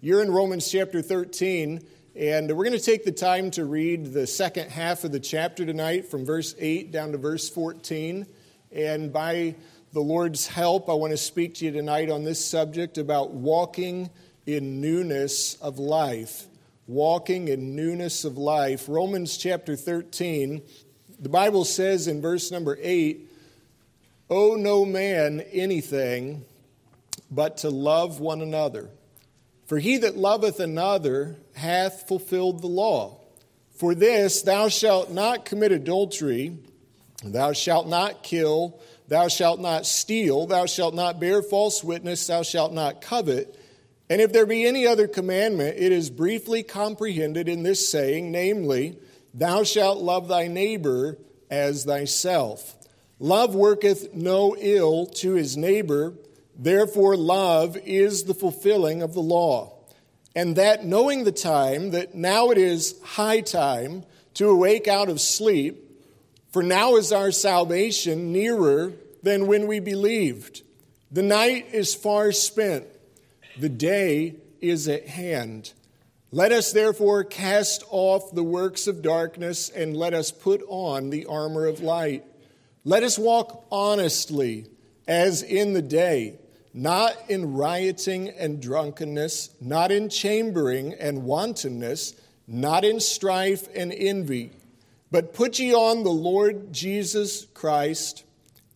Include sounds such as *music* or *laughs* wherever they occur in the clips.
You're in Romans chapter 13, and we're going to take the time to read the second half of the chapter tonight from verse 8 down to verse 14. And by the Lord's help, I want to speak to you tonight on this subject about walking in newness of life. Walking in newness of life. Romans chapter 13, the Bible says in verse number 8, Owe no man anything but to love one another. For he that loveth another hath fulfilled the law. For this, thou shalt not commit adultery, thou shalt not kill, thou shalt not steal, thou shalt not bear false witness, thou shalt not covet. And if there be any other commandment, it is briefly comprehended in this saying, namely, Thou shalt love thy neighbor as thyself. Love worketh no ill to his neighbor. Therefore, love is the fulfilling of the law. And that knowing the time, that now it is high time to awake out of sleep, for now is our salvation nearer than when we believed. The night is far spent, the day is at hand. Let us therefore cast off the works of darkness and let us put on the armor of light. Let us walk honestly as in the day not in rioting and drunkenness, not in chambering and wantonness, not in strife and envy, but put ye on the Lord Jesus Christ,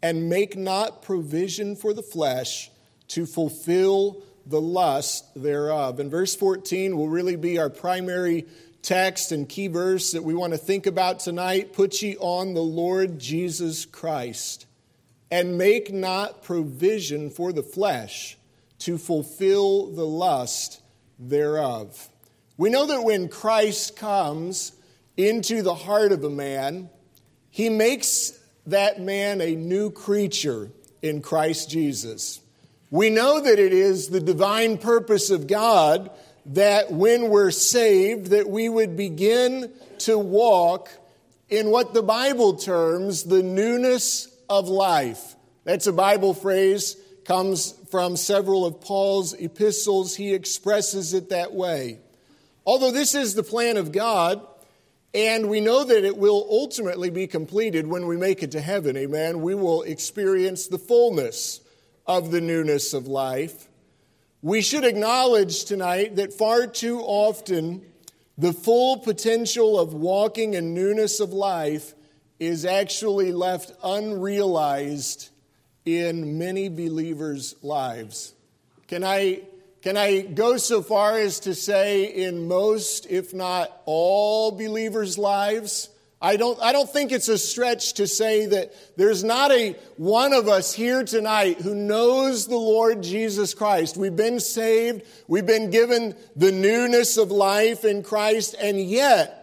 and make not provision for the flesh to fulfill the lust thereof. And verse 14 will really be our primary text and key verse that we want to think about tonight. Put ye on the Lord Jesus Christ and make not provision for the flesh to fulfill the lust thereof. We know that when Christ comes into the heart of a man, he makes that man a new creature in Christ Jesus. We know that it is the divine purpose of God that when we're saved that we would begin to walk in what the Bible terms the newness of life. That's a Bible phrase, comes from several of Paul's epistles. He expresses it that way. Although this is the plan of God, and we know that it will ultimately be completed when we make it to heaven, amen, we will experience the fullness of the newness of life. We should acknowledge tonight that far too often the full potential of walking in newness of life is actually left unrealized in many believers' lives. Can I, can I go so far as to say in most, if not all, believers' lives? I don't, I don't think it's a stretch to say that there's not a one of us here tonight who knows the Lord Jesus Christ. We've been saved. We've been given the newness of life in Christ. And yet,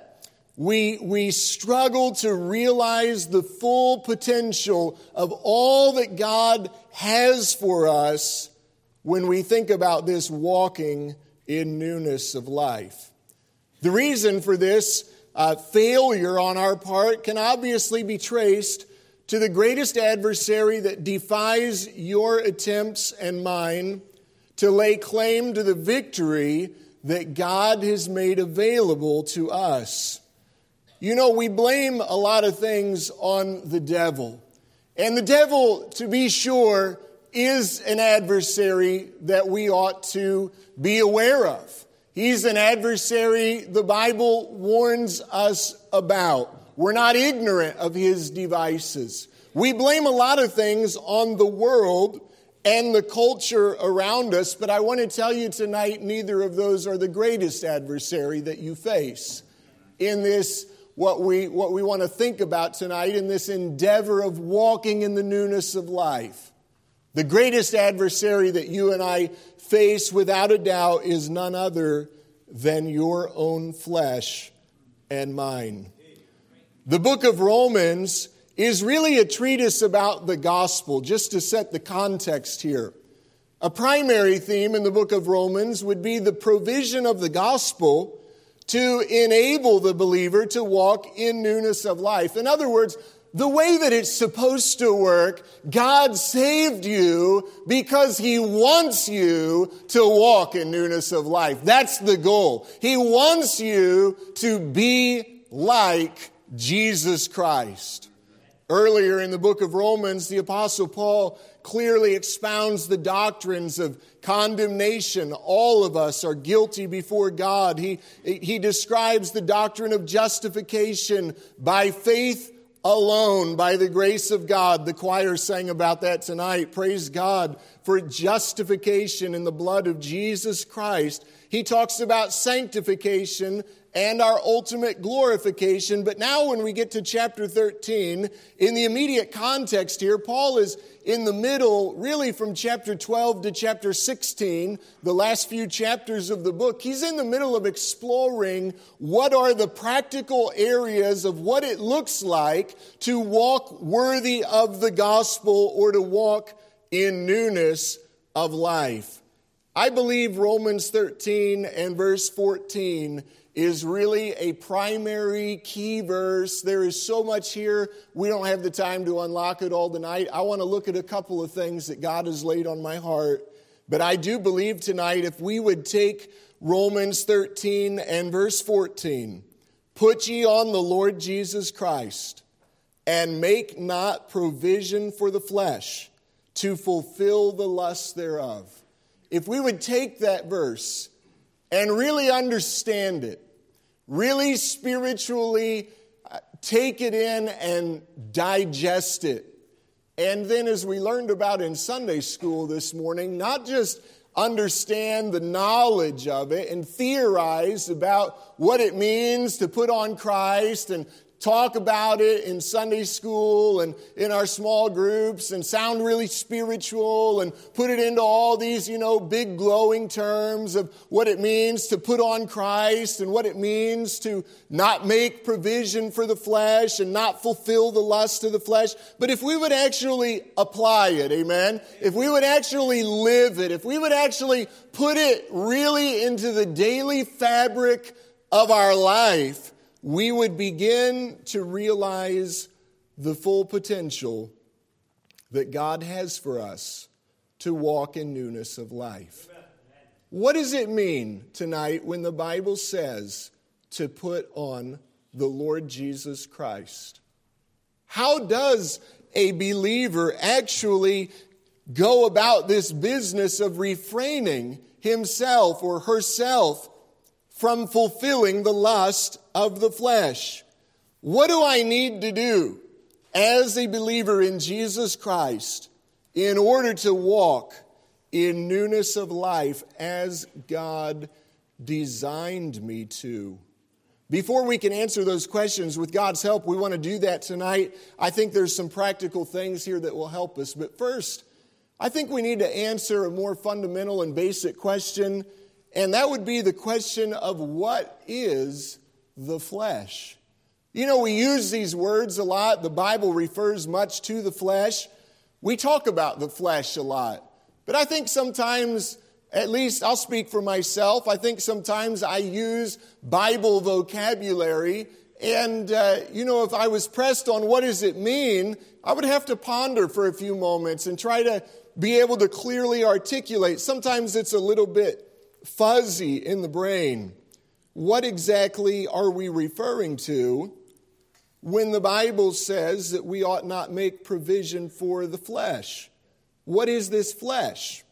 we, we struggle to realize the full potential of all that God has for us when we think about this walking in newness of life. The reason for this uh, failure on our part can obviously be traced to the greatest adversary that defies your attempts and mine to lay claim to the victory that God has made available to us. You know, we blame a lot of things on the devil. And the devil, to be sure, is an adversary that we ought to be aware of. He's an adversary the Bible warns us about. We're not ignorant of his devices. We blame a lot of things on the world and the culture around us, but I want to tell you tonight neither of those are the greatest adversary that you face in this what we, what we want to think about tonight in this endeavor of walking in the newness of life. The greatest adversary that you and I face, without a doubt, is none other than your own flesh and mine. The book of Romans is really a treatise about the gospel, just to set the context here. A primary theme in the book of Romans would be the provision of the gospel to enable the believer to walk in newness of life. In other words, the way that it's supposed to work. God saved you because He wants you to walk in newness of life. That's the goal. He wants you to be like Jesus Christ. Earlier in the book of Romans, the Apostle Paul clearly expounds the doctrines of condemnation. All of us are guilty before God. He, he describes the doctrine of justification by faith alone, by the grace of God. The choir sang about that tonight. Praise God for justification in the blood of Jesus Christ. He talks about sanctification and our ultimate glorification. But now, when we get to chapter 13, in the immediate context here, Paul is in the middle, really from chapter 12 to chapter 16, the last few chapters of the book. He's in the middle of exploring what are the practical areas of what it looks like to walk worthy of the gospel or to walk in newness of life. I believe Romans 13 and verse 14 is really a primary key verse. There is so much here. We don't have the time to unlock it all tonight. I want to look at a couple of things that God has laid on my heart. But I do believe tonight if we would take Romans 13 and verse 14, put ye on the Lord Jesus Christ and make not provision for the flesh to fulfill the lusts thereof. If we would take that verse and really understand it, really spiritually uh, take it in and digest it. And then, as we learned about in Sunday school this morning, not just understand the knowledge of it and theorize about what it means to put on Christ and talk about it in Sunday school and in our small groups and sound really spiritual and put it into all these, you know, big glowing terms of what it means to put on Christ and what it means to not make provision for the flesh and not fulfill the lust of the flesh. But if we would actually apply it, amen, if we would actually live it, if we would actually put it really into the daily fabric of our life, we would begin to realize the full potential that God has for us to walk in newness of life. What does it mean tonight when the Bible says to put on the Lord Jesus Christ? How does a believer actually go about this business of refraining himself or herself from fulfilling the lust of the flesh. What do I need to do as a believer in Jesus Christ in order to walk in newness of life as God designed me to? Before we can answer those questions, with God's help, we want to do that tonight. I think there's some practical things here that will help us. But first, I think we need to answer a more fundamental and basic question and that would be the question of what is the flesh? You know, we use these words a lot. The Bible refers much to the flesh. We talk about the flesh a lot. But I think sometimes, at least I'll speak for myself, I think sometimes I use Bible vocabulary. And, uh, you know, if I was pressed on what does it mean, I would have to ponder for a few moments and try to be able to clearly articulate. Sometimes it's a little bit fuzzy in the brain. What exactly are we referring to when the Bible says that we ought not make provision for the flesh? What is this flesh?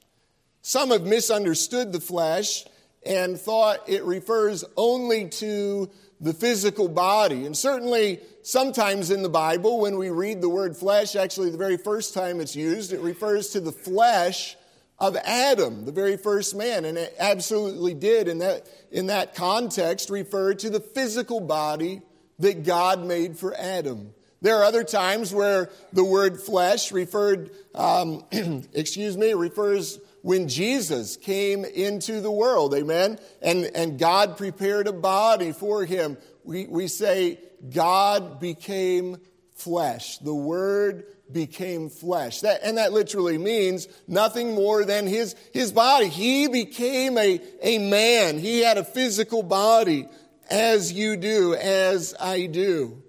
Some have misunderstood the flesh and thought it refers only to the physical body. And certainly, sometimes in the Bible, when we read the word flesh, actually, the very first time it's used, it refers to the flesh of Adam, the very first man, and it absolutely did in that, in that context refer to the physical body that God made for Adam. There are other times where the word flesh referred, um, *clears throat* excuse me, refers when Jesus came into the world, amen? And, and God prepared a body for him. We, we say, God became flesh. The word became flesh. That, and that literally means nothing more than his, his body. He became a, a man. He had a physical body as you do, as I do.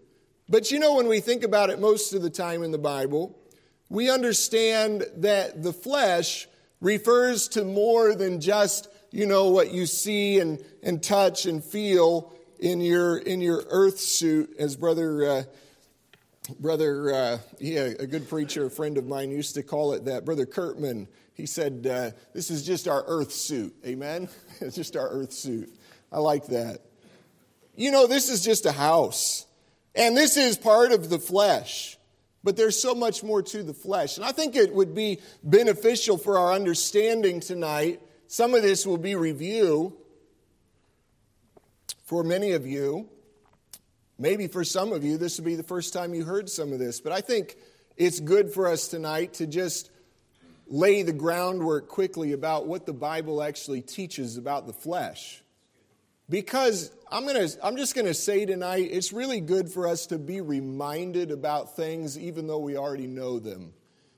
But you know, when we think about it most of the time in the Bible, we understand that the flesh refers to more than just, you know, what you see and, and touch and feel in your, in your earth suit, as Brother. Uh, Brother, uh, yeah, a good preacher, a friend of mine used to call it that. Brother Kurtman, he said, uh, This is just our earth suit. Amen? *laughs* it's just our earth suit. I like that. You know, this is just a house, and this is part of the flesh. But there's so much more to the flesh. And I think it would be beneficial for our understanding tonight. Some of this will be review for many of you. Maybe for some of you, this will be the first time you heard some of this, but I think it's good for us tonight to just lay the groundwork quickly about what the Bible actually teaches about the flesh. Because I'm, gonna, I'm just going to say tonight, it's really good for us to be reminded about things even though we already know them.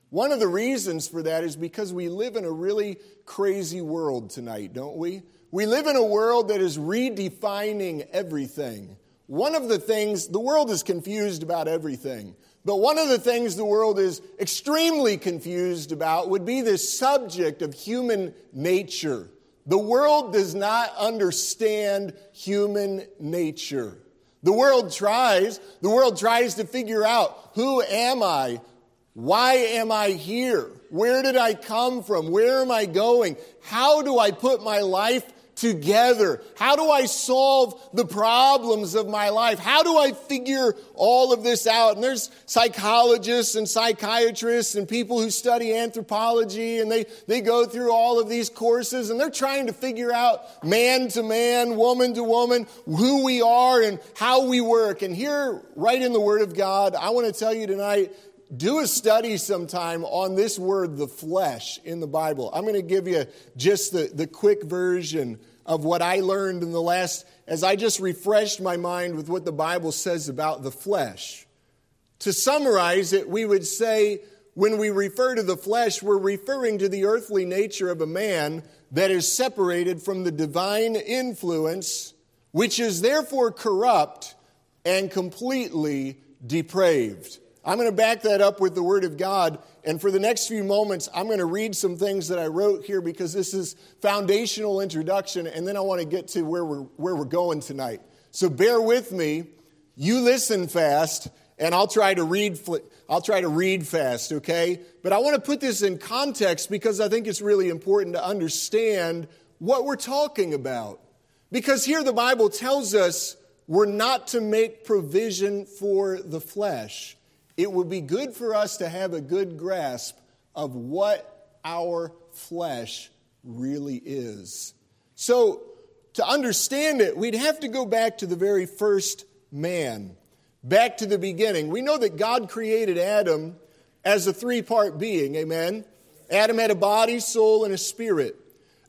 One of the reasons for that is because we live in a really crazy world tonight, don't we? We live in a world that is redefining everything. One of the things, the world is confused about everything, but one of the things the world is extremely confused about would be this subject of human nature. The world does not understand human nature. The world tries, the world tries to figure out who am I? Why am I here? Where did I come from? Where am I going? How do I put my life together? How do I solve the problems of my life? How do I figure all of this out? And there's psychologists and psychiatrists and people who study anthropology and they, they go through all of these courses and they're trying to figure out man to man, woman to woman, who we are and how we work. And here, right in the Word of God, I want to tell you tonight, do a study sometime on this word, the flesh, in the Bible. I'm going to give you just the, the quick version of what I learned in the last, as I just refreshed my mind with what the Bible says about the flesh. To summarize it, we would say when we refer to the flesh, we're referring to the earthly nature of a man that is separated from the divine influence, which is therefore corrupt and completely depraved. I'm going to back that up with the Word of God. And for the next few moments, I'm going to read some things that I wrote here because this is foundational introduction. And then I want to get to where we're, where we're going tonight. So bear with me. You listen fast, and I'll try to read. I'll try to read fast, okay? But I want to put this in context because I think it's really important to understand what we're talking about. Because here the Bible tells us we're not to make provision for the flesh it would be good for us to have a good grasp of what our flesh really is. So, to understand it, we'd have to go back to the very first man, back to the beginning. We know that God created Adam as a three part being, amen? Adam had a body, soul, and a spirit.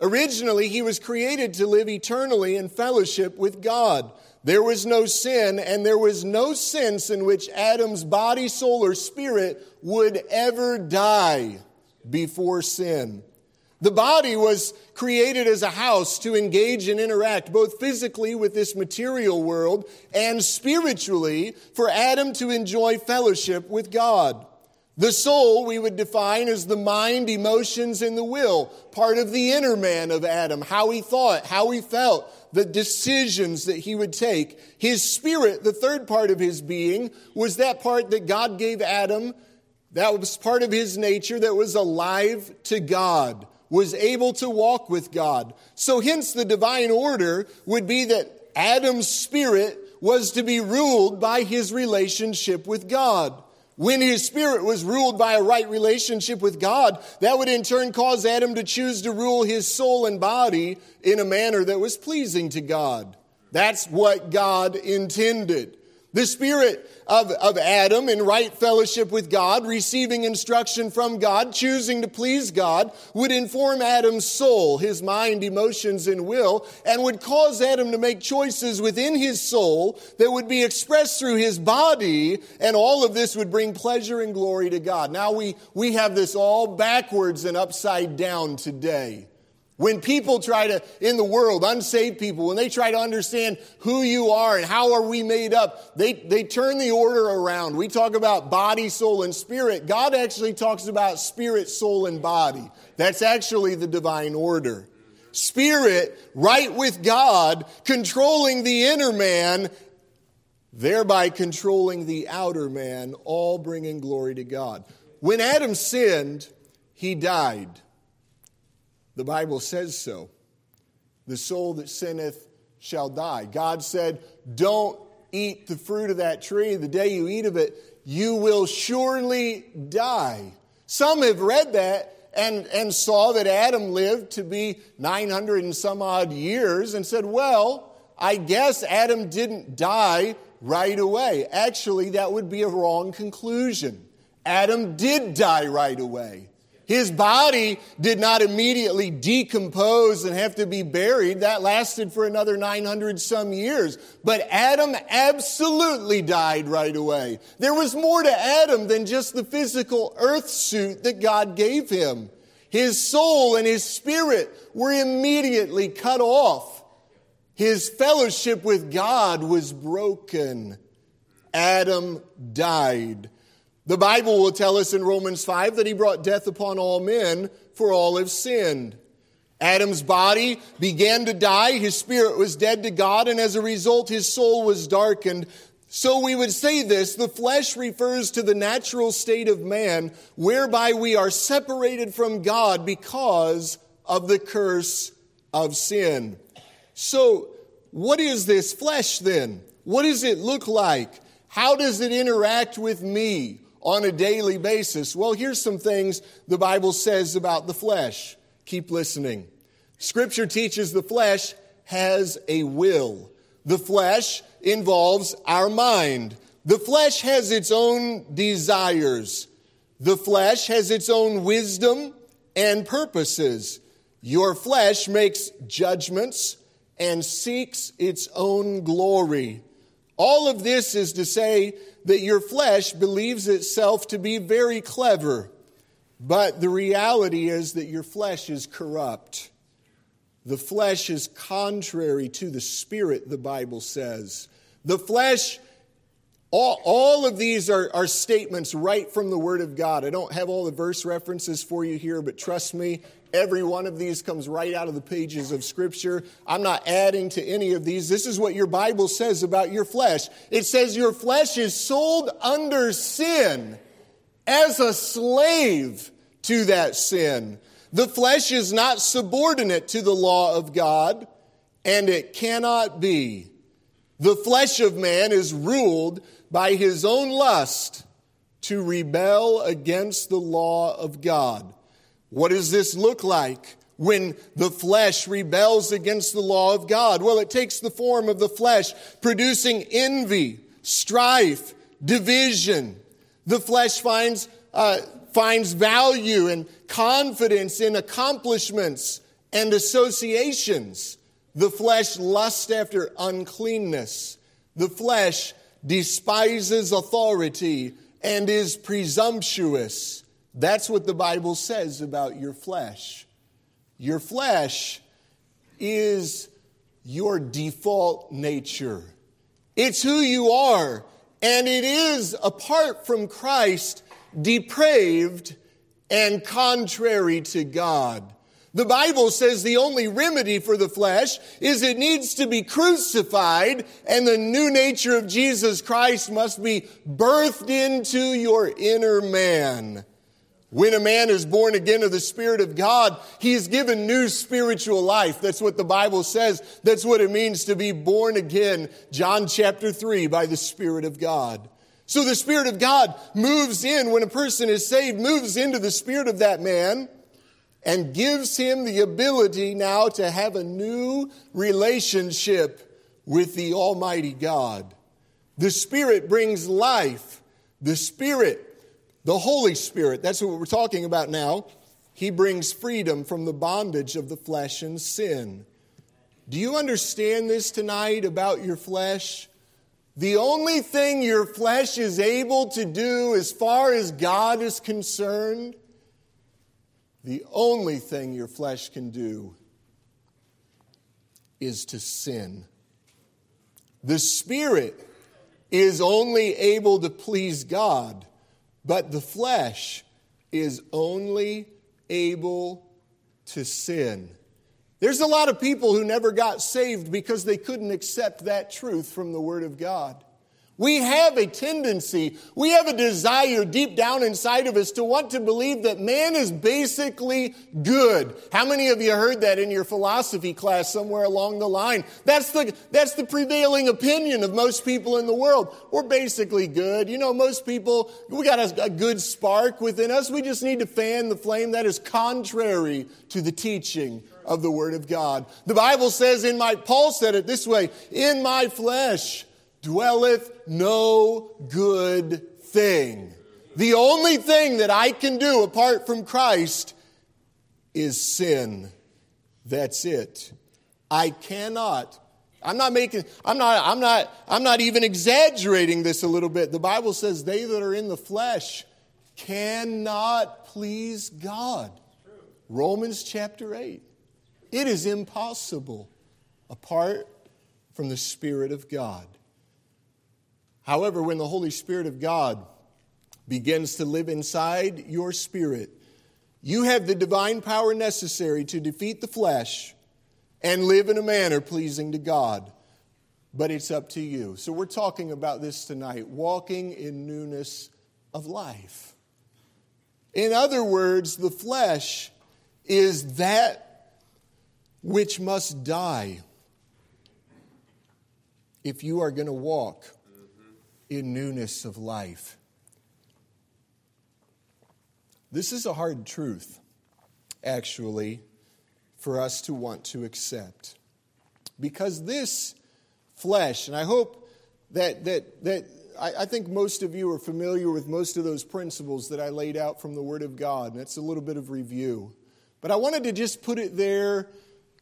Originally, he was created to live eternally in fellowship with God. There was no sin, and there was no sense in which Adam's body, soul, or spirit would ever die before sin. The body was created as a house to engage and interact both physically with this material world and spiritually for Adam to enjoy fellowship with God. The soul we would define as the mind, emotions, and the will, part of the inner man of Adam, how he thought, how he felt, the decisions that he would take. His spirit, the third part of his being, was that part that God gave Adam. That was part of his nature that was alive to God, was able to walk with God. So, hence, the divine order would be that Adam's spirit was to be ruled by his relationship with God. When his spirit was ruled by a right relationship with God, that would in turn cause Adam to choose to rule his soul and body in a manner that was pleasing to God. That's what God intended. The spirit of, of Adam in right fellowship with God, receiving instruction from God, choosing to please God, would inform Adam's soul, his mind, emotions, and will, and would cause Adam to make choices within his soul that would be expressed through his body, and all of this would bring pleasure and glory to God. Now we, we have this all backwards and upside down today. When people try to, in the world, unsaved people, when they try to understand who you are and how are we made up, they, they turn the order around. We talk about body, soul, and spirit. God actually talks about spirit, soul, and body. That's actually the divine order. Spirit, right with God, controlling the inner man, thereby controlling the outer man, all bringing glory to God. When Adam sinned, he died. The Bible says so. The soul that sinneth shall die. God said, Don't eat the fruit of that tree. The day you eat of it, you will surely die. Some have read that and, and saw that Adam lived to be 900 and some odd years and said, Well, I guess Adam didn't die right away. Actually, that would be a wrong conclusion. Adam did die right away. His body did not immediately decompose and have to be buried. That lasted for another 900 some years. But Adam absolutely died right away. There was more to Adam than just the physical earth suit that God gave him. His soul and his spirit were immediately cut off. His fellowship with God was broken. Adam died. The Bible will tell us in Romans 5 that he brought death upon all men, for all have sinned. Adam's body began to die, his spirit was dead to God, and as a result, his soul was darkened. So we would say this the flesh refers to the natural state of man, whereby we are separated from God because of the curse of sin. So, what is this flesh then? What does it look like? How does it interact with me? On a daily basis? Well, here's some things the Bible says about the flesh. Keep listening. Scripture teaches the flesh has a will. The flesh involves our mind. The flesh has its own desires. The flesh has its own wisdom and purposes. Your flesh makes judgments and seeks its own glory. All of this is to say that your flesh believes itself to be very clever, but the reality is that your flesh is corrupt. The flesh is contrary to the spirit, the Bible says. The flesh, all, all of these are, are statements right from the Word of God. I don't have all the verse references for you here, but trust me, Every one of these comes right out of the pages of Scripture. I'm not adding to any of these. This is what your Bible says about your flesh. It says your flesh is sold under sin as a slave to that sin. The flesh is not subordinate to the law of God, and it cannot be. The flesh of man is ruled by his own lust to rebel against the law of God. What does this look like when the flesh rebels against the law of God? Well, it takes the form of the flesh, producing envy, strife, division. The flesh finds, uh, finds value and confidence in accomplishments and associations. The flesh lusts after uncleanness. The flesh despises authority and is presumptuous. That's what the Bible says about your flesh. Your flesh is your default nature. It's who you are, and it is, apart from Christ, depraved and contrary to God. The Bible says the only remedy for the flesh is it needs to be crucified, and the new nature of Jesus Christ must be birthed into your inner man. When a man is born again of the Spirit of God, he is given new spiritual life. That's what the Bible says. That's what it means to be born again. John chapter 3 by the Spirit of God. So the Spirit of God moves in when a person is saved, moves into the spirit of that man and gives him the ability now to have a new relationship with the Almighty God. The Spirit brings life. The Spirit the Holy Spirit, that's what we're talking about now. He brings freedom from the bondage of the flesh and sin. Do you understand this tonight about your flesh? The only thing your flesh is able to do as far as God is concerned, the only thing your flesh can do is to sin. The Spirit is only able to please God, but the flesh is only able to sin. There's a lot of people who never got saved because they couldn't accept that truth from the Word of God. We have a tendency, we have a desire deep down inside of us to want to believe that man is basically good. How many of you heard that in your philosophy class somewhere along the line? That's the, that's the prevailing opinion of most people in the world. We're basically good. You know, most people, we got a, a good spark within us. We just need to fan the flame that is contrary to the teaching of the Word of God. The Bible says in my, Paul said it this way, in my flesh, dwelleth no good thing. The only thing that I can do apart from Christ is sin. That's it. I cannot. I'm not making, I'm not, I'm not, I'm not even exaggerating this a little bit. The Bible says they that are in the flesh cannot please God. Romans chapter 8. It is impossible apart from the Spirit of God. However, when the Holy Spirit of God begins to live inside your spirit, you have the divine power necessary to defeat the flesh and live in a manner pleasing to God. But it's up to you. So, we're talking about this tonight walking in newness of life. In other words, the flesh is that which must die if you are going to walk in newness of life. This is a hard truth, actually, for us to want to accept. Because this flesh, and I hope that, that, that I, I, think most of you are familiar with most of those principles that I laid out from the Word of God, and that's a little bit of review. But I wanted to just put it there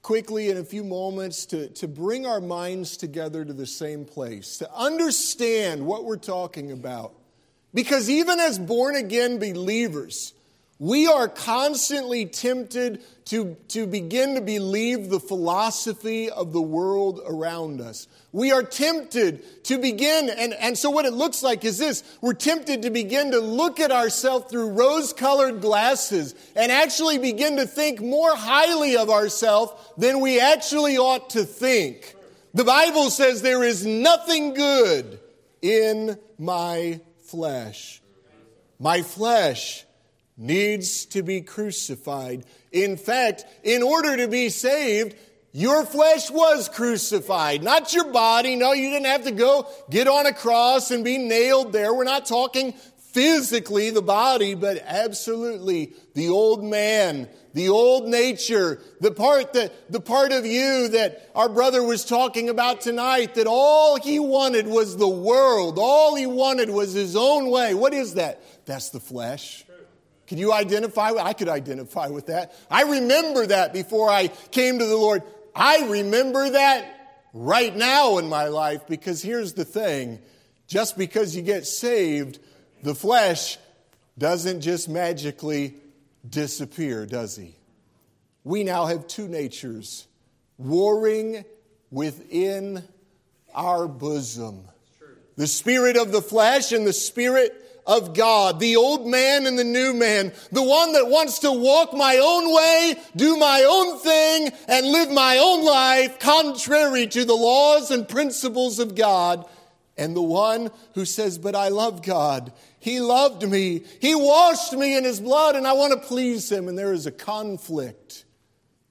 quickly in a few moments to, to bring our minds together to the same place, to understand what we're talking about. Because even as born again believers, we are constantly tempted to, to begin to believe the philosophy of the world around us. We are tempted to begin, and, and so what it looks like is this we're tempted to begin to look at ourselves through rose colored glasses and actually begin to think more highly of ourselves than we actually ought to think. The Bible says there is nothing good in my flesh. My flesh needs to be crucified. In fact, in order to be saved, your flesh was crucified, not your body. No, you didn't have to go get on a cross and be nailed there. We're not talking physically the body, but absolutely the old man, the old nature, the part that, the part of you that our brother was talking about tonight, that all he wanted was the world. All he wanted was his own way. What is that? That's the flesh. Can you identify with? I could identify with that. I remember that before I came to the Lord. I remember that right now in my life because here's the thing just because you get saved, the flesh doesn't just magically disappear, does he? We now have two natures warring within our bosom the spirit of the flesh and the spirit of God, the old man and the new man, the one that wants to walk my own way, do my own thing, and live my own life contrary to the laws and principles of God, and the one who says, But I love God. He loved me. He washed me in his blood, and I want to please him. And there is a conflict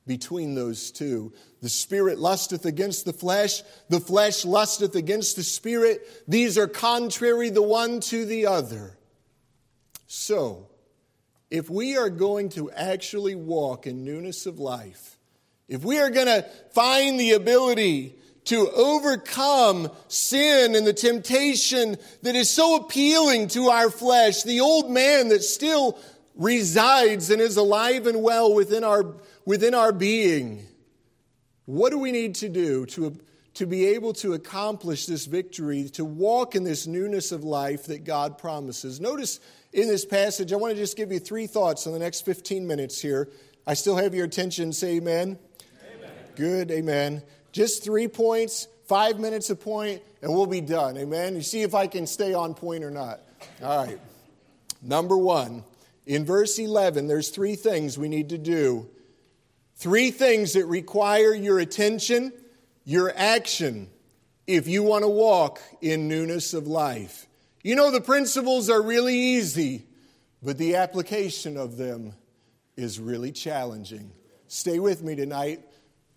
between those two. The spirit lusteth against the flesh, the flesh lusteth against the spirit. These are contrary the one to the other. So, if we are going to actually walk in newness of life, if we are going to find the ability to overcome sin and the temptation that is so appealing to our flesh, the old man that still resides and is alive and well within our, within our being, what do we need to do to, to be able to accomplish this victory, to walk in this newness of life that God promises? Notice in this passage, I want to just give you three thoughts in the next 15 minutes here. I still have your attention. Say amen. amen. Good, amen. Just three points, five minutes a point, and we'll be done. Amen. You see if I can stay on point or not. All right. Number one, in verse 11, there's three things we need to do. Three things that require your attention, your action, if you want to walk in newness of life. You know, the principles are really easy, but the application of them is really challenging. Stay with me tonight.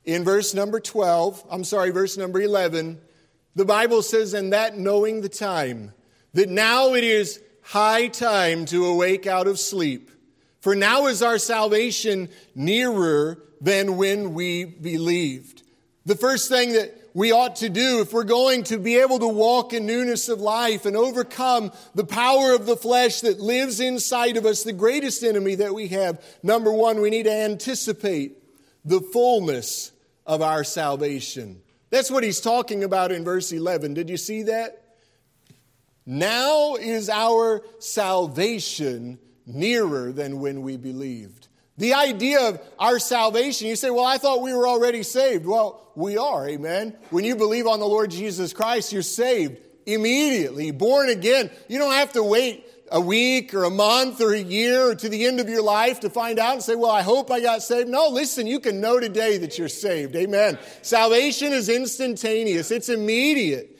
In verse number 12, I'm sorry, verse number 11, the Bible says, And that knowing the time, that now it is high time to awake out of sleep. For now is our salvation nearer than when we believed. The first thing that we ought to do if we're going to be able to walk in newness of life and overcome the power of the flesh that lives inside of us, the greatest enemy that we have. Number one, we need to anticipate the fullness of our salvation. That's what he's talking about in verse 11. Did you see that? Now is our salvation nearer than when we believed. The idea of our salvation, you say, well, I thought we were already saved. Well, we are, amen. When you believe on the Lord Jesus Christ, you're saved immediately, born again. You don't have to wait a week or a month or a year or to the end of your life to find out and say, Well, I hope I got saved. No, listen, you can know today that you're saved. Amen. Salvation is instantaneous, it's immediate.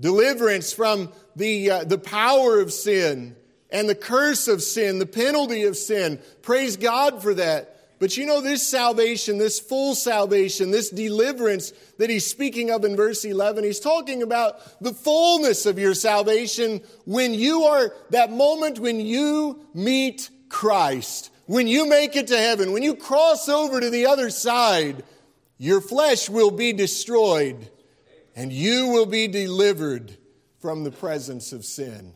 Deliverance from the, uh, the power of sin and the curse of sin, the penalty of sin. Praise God for that. But you know, this salvation, this full salvation, this deliverance that he's speaking of in verse 11, he's talking about the fullness of your salvation when you are, that moment when you meet Christ, when you make it to heaven, when you cross over to the other side, your flesh will be destroyed and you will be delivered from the presence of sin.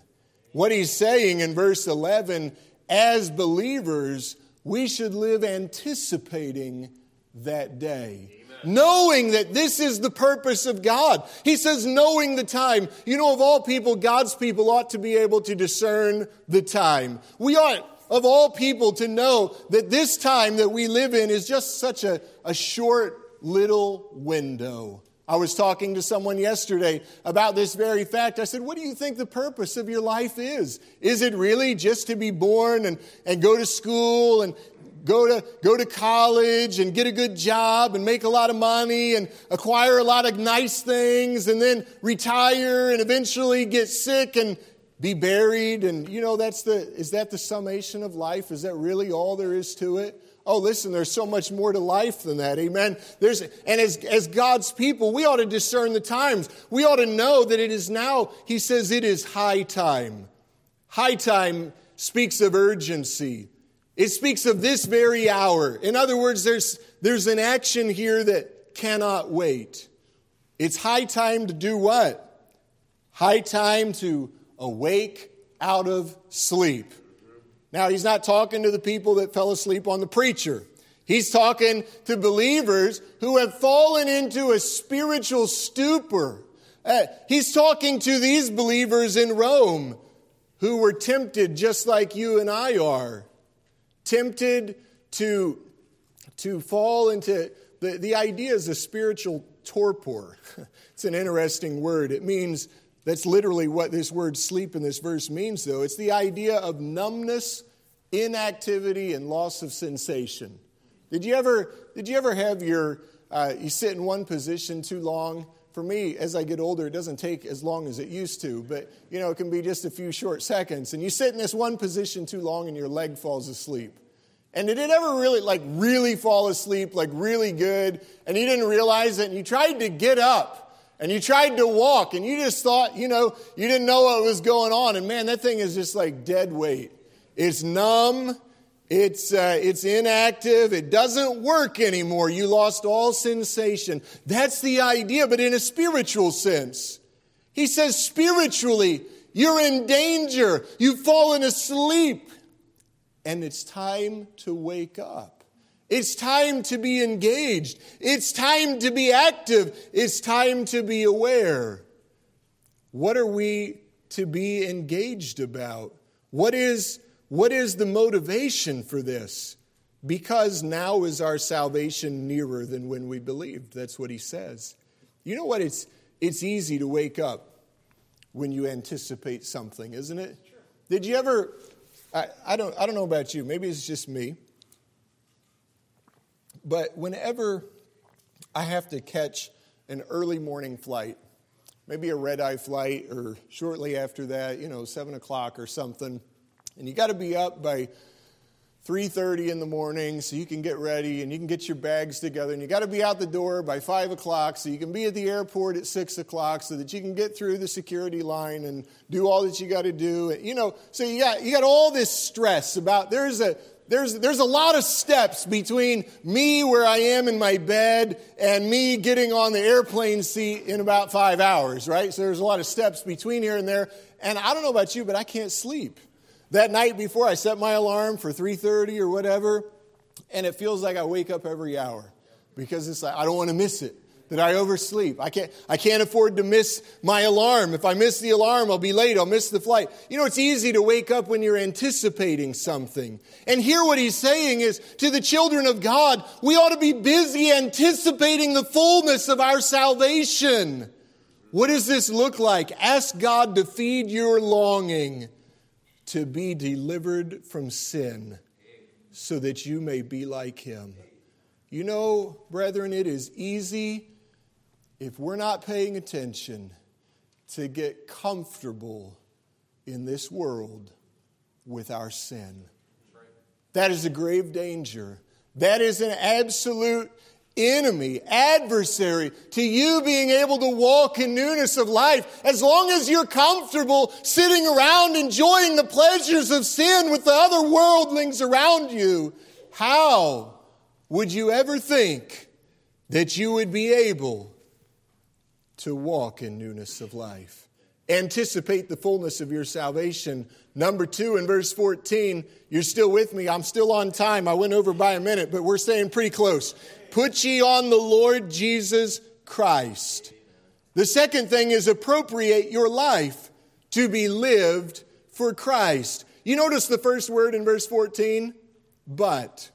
What he's saying in verse 11, as believers, we should live anticipating that day. Amen. Knowing that this is the purpose of God. He says, knowing the time. You know, of all people, God's people ought to be able to discern the time. We ought, of all people, to know that this time that we live in is just such a, a short little window. I was talking to someone yesterday about this very fact. I said, What do you think the purpose of your life is? Is it really just to be born and, and go to school and go to, go to college and get a good job and make a lot of money and acquire a lot of nice things and then retire and eventually get sick and be buried? And, you know, that's the, is that the summation of life? Is that really all there is to it? Oh, listen, there's so much more to life than that. Amen. There's, and as, as God's people, we ought to discern the times. We ought to know that it is now, he says, it is high time. High time speaks of urgency. It speaks of this very hour. In other words, there's, there's an action here that cannot wait. It's high time to do what? High time to awake out of sleep. Now, he's not talking to the people that fell asleep on the preacher. He's talking to believers who have fallen into a spiritual stupor. Uh, he's talking to these believers in Rome who were tempted just like you and I are. Tempted to, to fall into the, the idea is a spiritual torpor. *laughs* it's an interesting word. It means that's literally what this word sleep in this verse means, though. It's the idea of numbness, inactivity, and loss of sensation. Did you ever, did you ever have your, uh, you sit in one position too long? For me, as I get older, it doesn't take as long as it used to, but you know, it can be just a few short seconds. And you sit in this one position too long and your leg falls asleep. And did it ever really, like, really fall asleep, like, really good, and you didn't realize it, and you tried to get up? And you tried to walk and you just thought, you know, you didn't know what was going on. And man, that thing is just like dead weight. It's numb. It's, uh, it's inactive. It doesn't work anymore. You lost all sensation. That's the idea, but in a spiritual sense. He says, spiritually, you're in danger. You've fallen asleep. And it's time to wake up. It's time to be engaged. It's time to be active. It's time to be aware. What are we to be engaged about? What is, what is the motivation for this? because now is our salvation nearer than when we believed. That's what he says. You know what? It's, it's easy to wake up when you anticipate something, isn't it? Did you ever? I, I, don't, I don't know about you, maybe it's just me. But whenever I have to catch an early morning flight, maybe a red eye flight, or shortly after that, you know, 7 o'clock or something, and you got to be up by 3.30 in the morning so you can get ready and you can get your bags together and you got to be out the door by 5 o'clock so you can be at the airport at 6 o'clock so that you can get through the security line and do all that you got to do. You know so you got, you got all this stress about there's a there's, there's a lot of steps between me where I am in my bed and me getting on the airplane seat in about five hours, right? So there's a lot of steps between here and there. And I don't know about you, but I can't sleep. That night before, I set my alarm for 3:30 or whatever, and it feels like I wake up every hour because it's like I don't want to miss it. That I oversleep. I can't, I can't afford to miss my alarm. If I miss the alarm, I'll be late. I'll miss the flight. You know, it's easy to wake up when you're anticipating something. And here what he's saying is to the children of God, we ought to be busy anticipating the fullness of our salvation. What does this look like? Ask God to feed your longing to be delivered from sin so that you may be like him. You know, brethren, it is easy if we're not paying attention to get comfortable in this world with our sin. That is a grave danger. That is an absolute enemy, adversary to you being able to walk in newness of life. As long as you're comfortable sitting around enjoying the pleasures of sin with the other worldlings around you, how would you ever think that you would be able to walk in newness of life? Anticipate the fullness of your salvation. Number two, in verse 14, you're still with me. I'm still on time. I went over by a minute, but we're staying pretty close. Put ye on the Lord Jesus Christ. The second thing is appropriate your life to be lived for Christ. You notice the first word in verse 14? But.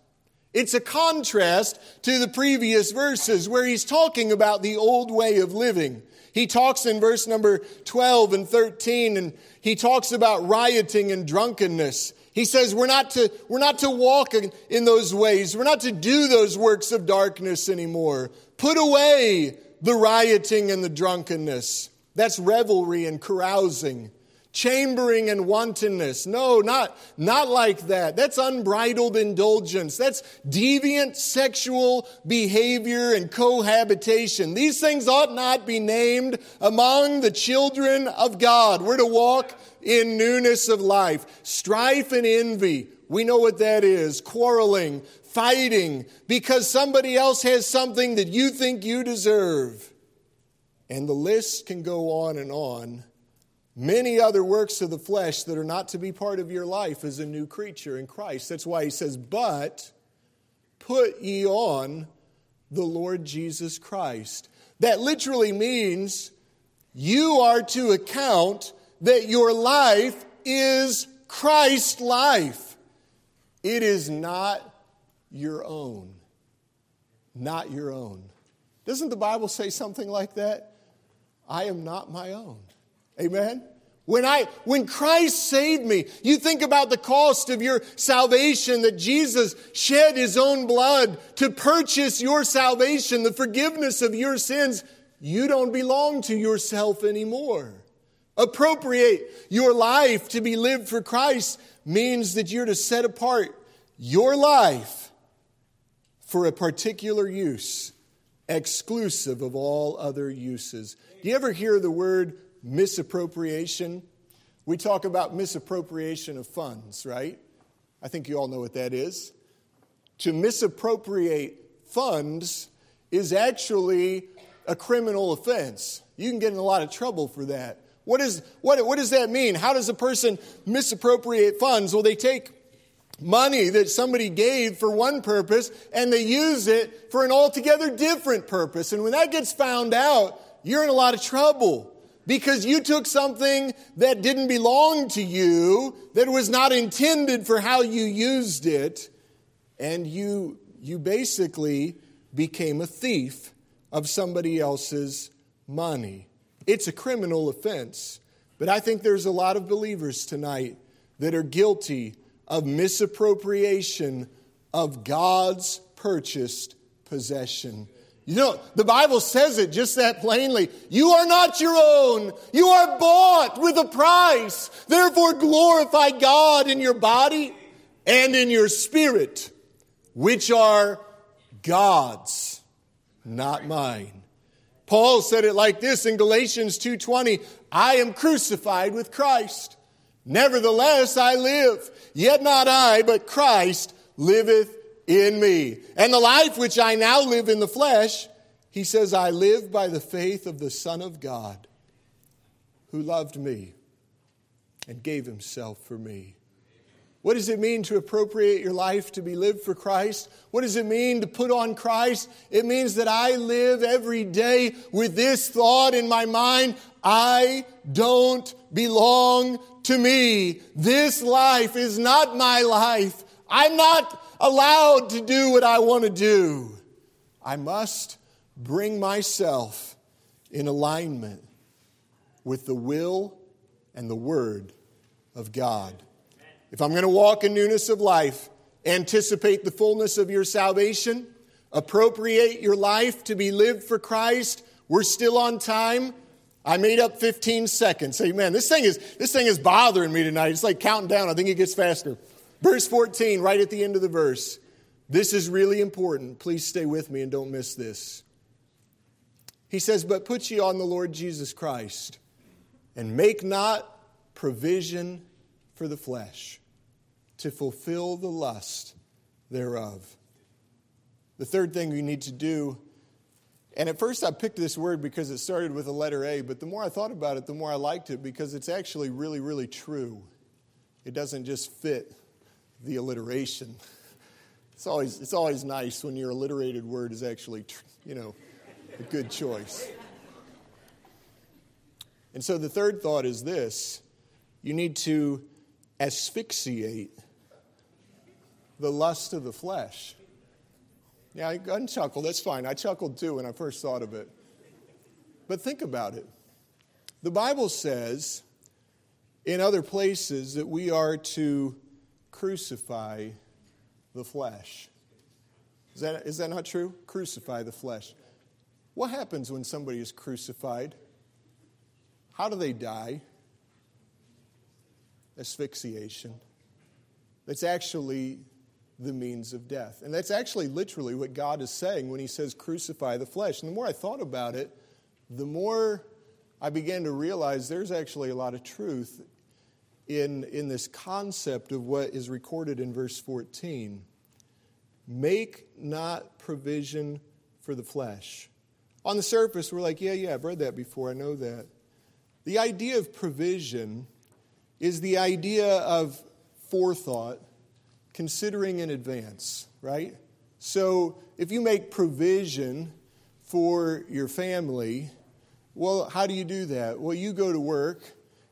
It's a contrast to the previous verses where he's talking about the old way of living. He talks in verse number 12 and 13, and he talks about rioting and drunkenness. He says we're not to, we're not to walk in, in those ways. We're not to do those works of darkness anymore. Put away the rioting and the drunkenness. That's revelry and carousing. Chambering and wantonness. No, not, not like that. That's unbridled indulgence. That's deviant sexual behavior and cohabitation. These things ought not be named among the children of God. We're to walk in newness of life. Strife and envy, we know what that is. Quarreling, fighting, because somebody else has something that you think you deserve. And the list can go on and on. Many other works of the flesh that are not to be part of your life as a new creature in Christ. That's why he says, But put ye on the Lord Jesus Christ. That literally means you are to account that your life is Christ's life. It is not your own. Not your own. Doesn't the Bible say something like that? I am not my own. Amen? When I, when Christ saved me, you think about the cost of your salvation that Jesus shed his own blood to purchase your salvation, the forgiveness of your sins. You don't belong to yourself anymore. Appropriate your life to be lived for Christ means that you're to set apart your life for a particular use, exclusive of all other uses. Do you ever hear the word misappropriation? We talk about misappropriation of funds, right? I think you all know what that is. To misappropriate funds is actually a criminal offense. You can get in a lot of trouble for that. What, is, what, what does that mean? How does a person misappropriate funds? Well, they take money that somebody gave for one purpose and they use it for an altogether different purpose. And when that gets found out, you're in a lot of trouble because you took something that didn't belong to you, that was not intended for how you used it, and you, you basically became a thief of somebody else's money. It's a criminal offense. But I think there's a lot of believers tonight that are guilty of misappropriation of God's purchased possession. You know, the Bible says it just that plainly. You are not your own. You are bought with a price. Therefore, glorify God in your body and in your spirit, which are God's, not mine. Paul said it like this in Galatians 2:20, I am crucified with Christ. Nevertheless I live, yet not I, but Christ liveth in me. And the life which I now live in the flesh, he says, I live by the faith of the Son of God, who loved me and gave himself for me. What does it mean to appropriate your life to be lived for Christ? What does it mean to put on Christ? It means that I live every day with this thought in my mind I don't belong to me. This life is not my life. I'm not allowed to do what I want to do. I must bring myself in alignment with the will and the word of God. If I'm going to walk in newness of life, anticipate the fullness of your salvation, appropriate your life to be lived for Christ, we're still on time. I made up 15 seconds. Amen. this thing is this thing is bothering me tonight. It's like counting down. I think it gets faster. Verse 14, right at the end of the verse. This is really important. Please stay with me and don't miss this. He says, But put ye on the Lord Jesus Christ, and make not provision for the flesh to fulfill the lust thereof. The third thing we need to do, and at first I picked this word because it started with a letter A, but the more I thought about it, the more I liked it because it's actually really, really true. It doesn't just fit the alliteration. *laughs* It's always, it's always nice when your alliterated word is actually, you know, a good choice. And so the third thought is this you need to asphyxiate the lust of the flesh. Yeah, I can chuckle. That's fine. I chuckled too when I first thought of it. But think about it. The Bible says in other places that we are to crucify the flesh. Is that, is that not true? Crucify the flesh. What happens when somebody is crucified? How do they die? Asphyxiation. That's actually the means of death. And that's actually literally what God is saying when He says, crucify the flesh. And the more I thought about it, the more I began to realize there's actually a lot of truth in, in this concept of what is recorded in verse 14. Make not provision for the flesh. On the surface, we're like, yeah, yeah, I've read that before, I know that. The idea of provision is the idea of forethought considering in advance, right? So if you make provision for your family, well, how do you do that? Well, you go to work,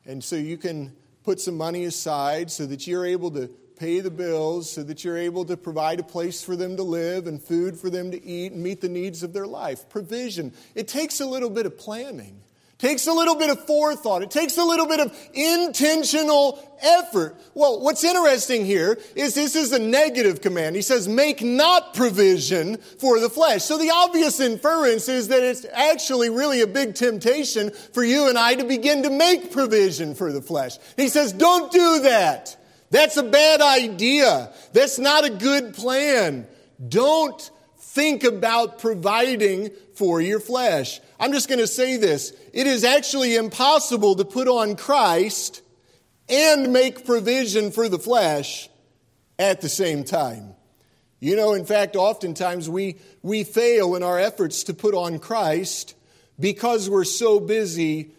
and so you can put some money aside so that you're able to pay the bills, so that you're able to provide a place for them to live and food for them to eat and meet the needs of their life. Provision. It takes a little bit of planning takes a little bit of forethought. It takes a little bit of intentional effort. Well, what's interesting here is this is a negative command. He says, make not provision for the flesh. So the obvious inference is that it's actually really a big temptation for you and I to begin to make provision for the flesh. He says, don't do that. That's a bad idea. That's not a good plan. Don't think about providing for your flesh. I'm just going to say this. It is actually impossible to put on Christ and make provision for the flesh at the same time. You know, in fact, oftentimes we, we fail in our efforts to put on Christ because we're so busy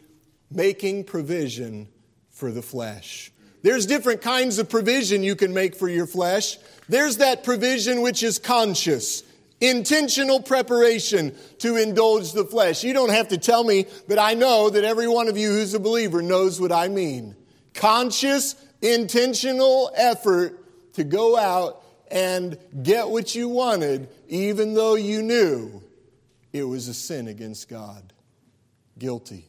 making provision for the flesh. There's different kinds of provision you can make for your flesh. There's that provision which is conscious intentional preparation to indulge the flesh. You don't have to tell me, but I know that every one of you who's a believer knows what I mean. Conscious, intentional effort to go out and get what you wanted, even though you knew it was a sin against God. Guilty.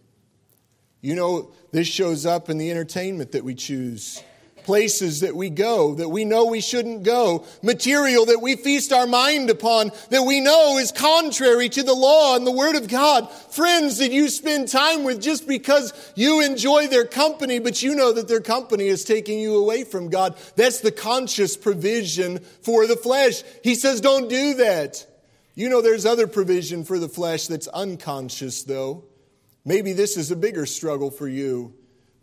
You know, this shows up in the entertainment that we choose places that we go that we know we shouldn't go, material that we feast our mind upon that we know is contrary to the law and the Word of God, friends that you spend time with just because you enjoy their company, but you know that their company is taking you away from God. That's the conscious provision for the flesh. He says, don't do that. You know, there's other provision for the flesh that's unconscious, though. Maybe this is a bigger struggle for you.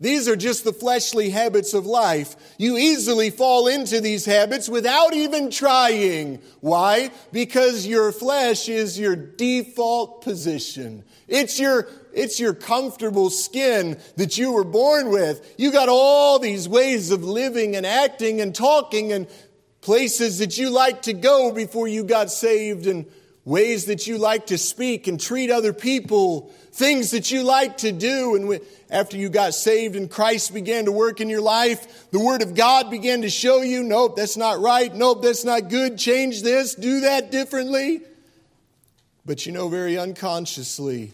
These are just the fleshly habits of life. You easily fall into these habits without even trying. Why? Because your flesh is your default position. It's your, it's your comfortable skin that you were born with. You got all these ways of living and acting and talking and places that you like to go before you got saved and ways that you like to speak and treat other people, things that you like to do. And after you got saved and Christ began to work in your life, the Word of God began to show you, nope, that's not right. Nope, that's not good. Change this, do that differently. But you know, very unconsciously,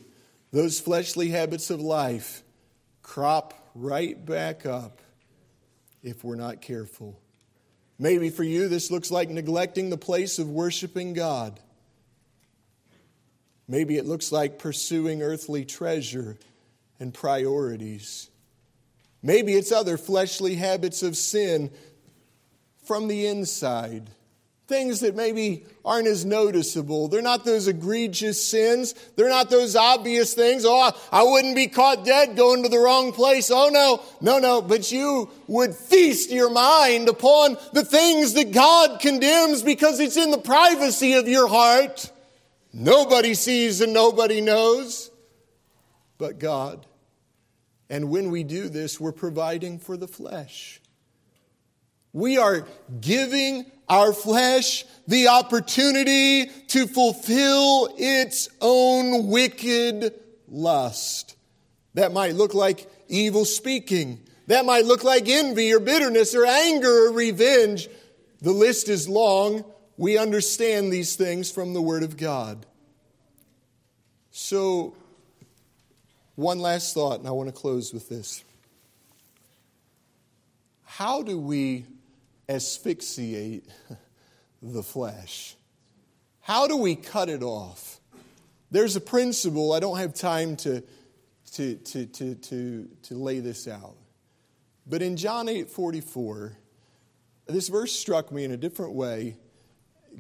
those fleshly habits of life crop right back up if we're not careful. Maybe for you, this looks like neglecting the place of worshiping God. Maybe it looks like pursuing earthly treasure and priorities. Maybe it's other fleshly habits of sin from the inside. Things that maybe aren't as noticeable. They're not those egregious sins. They're not those obvious things. Oh, I wouldn't be caught dead going to the wrong place. Oh, no, no, no. But you would feast your mind upon the things that God condemns because it's in the privacy of your heart. Nobody sees and nobody knows but God. And when we do this, we're providing for the flesh. We are giving our flesh the opportunity to fulfill its own wicked lust. That might look like evil speaking. That might look like envy or bitterness or anger or revenge. The list is long. We understand these things from the Word of God. So, one last thought, and I want to close with this. How do we asphyxiate *laughs* the flesh? How do we cut it off? There's a principle, I don't have time to, to, to, to, to, to lay this out. But in John 8 44, this verse struck me in a different way.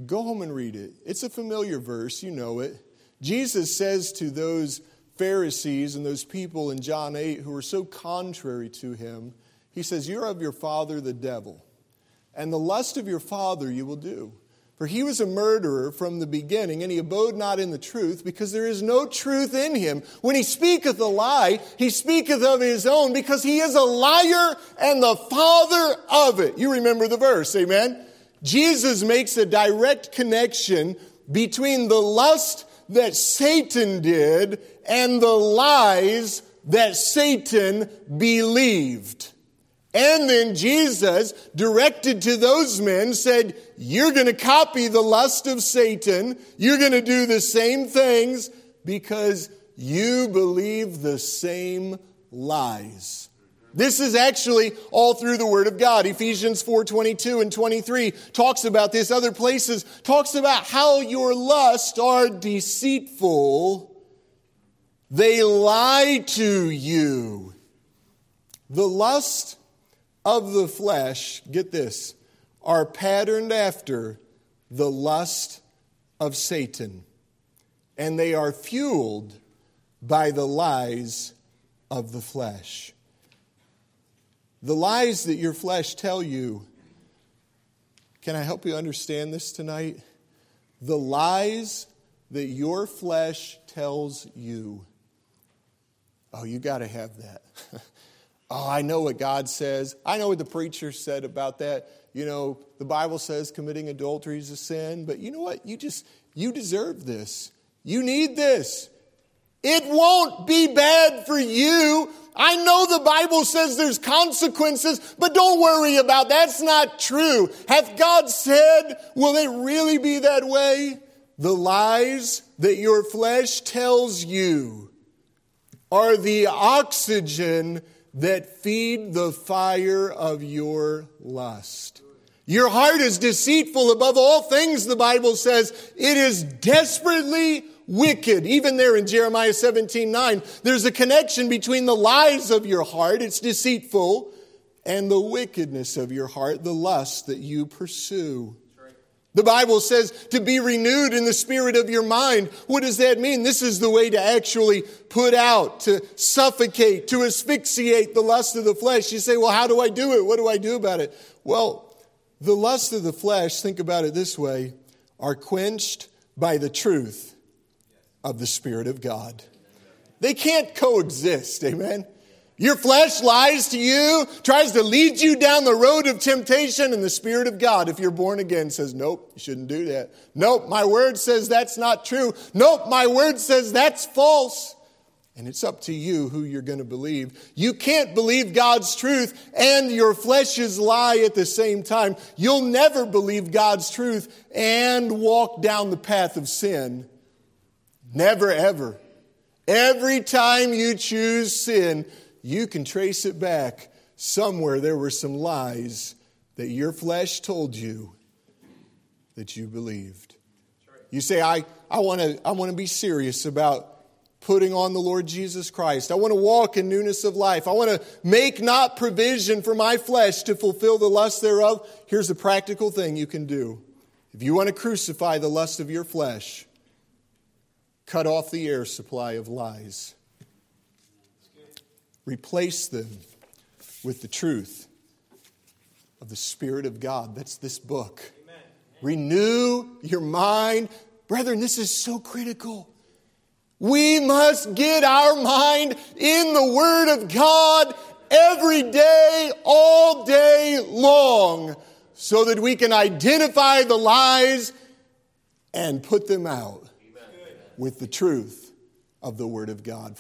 Go home and read it. It's a familiar verse, you know it. Jesus says to those Pharisees and those people in John 8 who are so contrary to him, He says, You're of your father, the devil, and the lust of your father you will do. For he was a murderer from the beginning, and he abode not in the truth, because there is no truth in him. When he speaketh a lie, he speaketh of his own, because he is a liar and the father of it. You remember the verse, amen? Jesus makes a direct connection between the lust that Satan did and the lies that Satan believed. And then Jesus, directed to those men, said, You're going to copy the lust of Satan. You're going to do the same things because you believe the same lies. This is actually all through the word of God. Ephesians 4:22 and 23 talks about this other places talks about how your lusts are deceitful. They lie to you. The lust of the flesh, get this, are patterned after the lust of Satan. And they are fueled by the lies of the flesh. The lies that your flesh tell you. Can I help you understand this tonight? The lies that your flesh tells you. Oh, you got to have that. *laughs* oh, I know what God says. I know what the preacher said about that. You know, the Bible says committing adultery is a sin, but you know what? You just you deserve this. You need this. It won't be bad for you I know the Bible says there's consequences, but don't worry about that. That's not true. Hath God said, will it really be that way? The lies that your flesh tells you are the oxygen that feed the fire of your lust. Your heart is deceitful above all things, the Bible says. It is desperately wicked. Even there in Jeremiah 17 9, there's a connection between the lies of your heart, it's deceitful, and the wickedness of your heart, the lust that you pursue. The Bible says to be renewed in the spirit of your mind. What does that mean? This is the way to actually put out, to suffocate, to asphyxiate the lust of the flesh. You say, well, how do I do it? What do I do about it? Well, the lust of the flesh, think about it this way, are quenched by the truth of the Spirit of God. They can't coexist, amen? Your flesh lies to you, tries to lead you down the road of temptation, and the Spirit of God, if you're born again, says, Nope, you shouldn't do that. Nope, my word says that's not true. Nope, my word says that's false. And it's up to you who you're going to believe. You can't believe God's truth and your flesh's lie at the same time. You'll never believe God's truth and walk down the path of sin Never, ever. Every time you choose sin, you can trace it back. Somewhere there were some lies that your flesh told you that you believed. You say, I, I want to I wanna be serious about putting on the Lord Jesus Christ. I want to walk in newness of life. I want to make not provision for my flesh to fulfill the lust thereof. Here's a practical thing you can do. If you want to crucify the lust of your flesh, Cut off the air supply of lies. Replace them with the truth of the Spirit of God. That's this book. Amen. Renew your mind. Brethren, this is so critical. We must get our mind in the Word of God every day, all day long, so that we can identify the lies and put them out with the truth of the Word of God.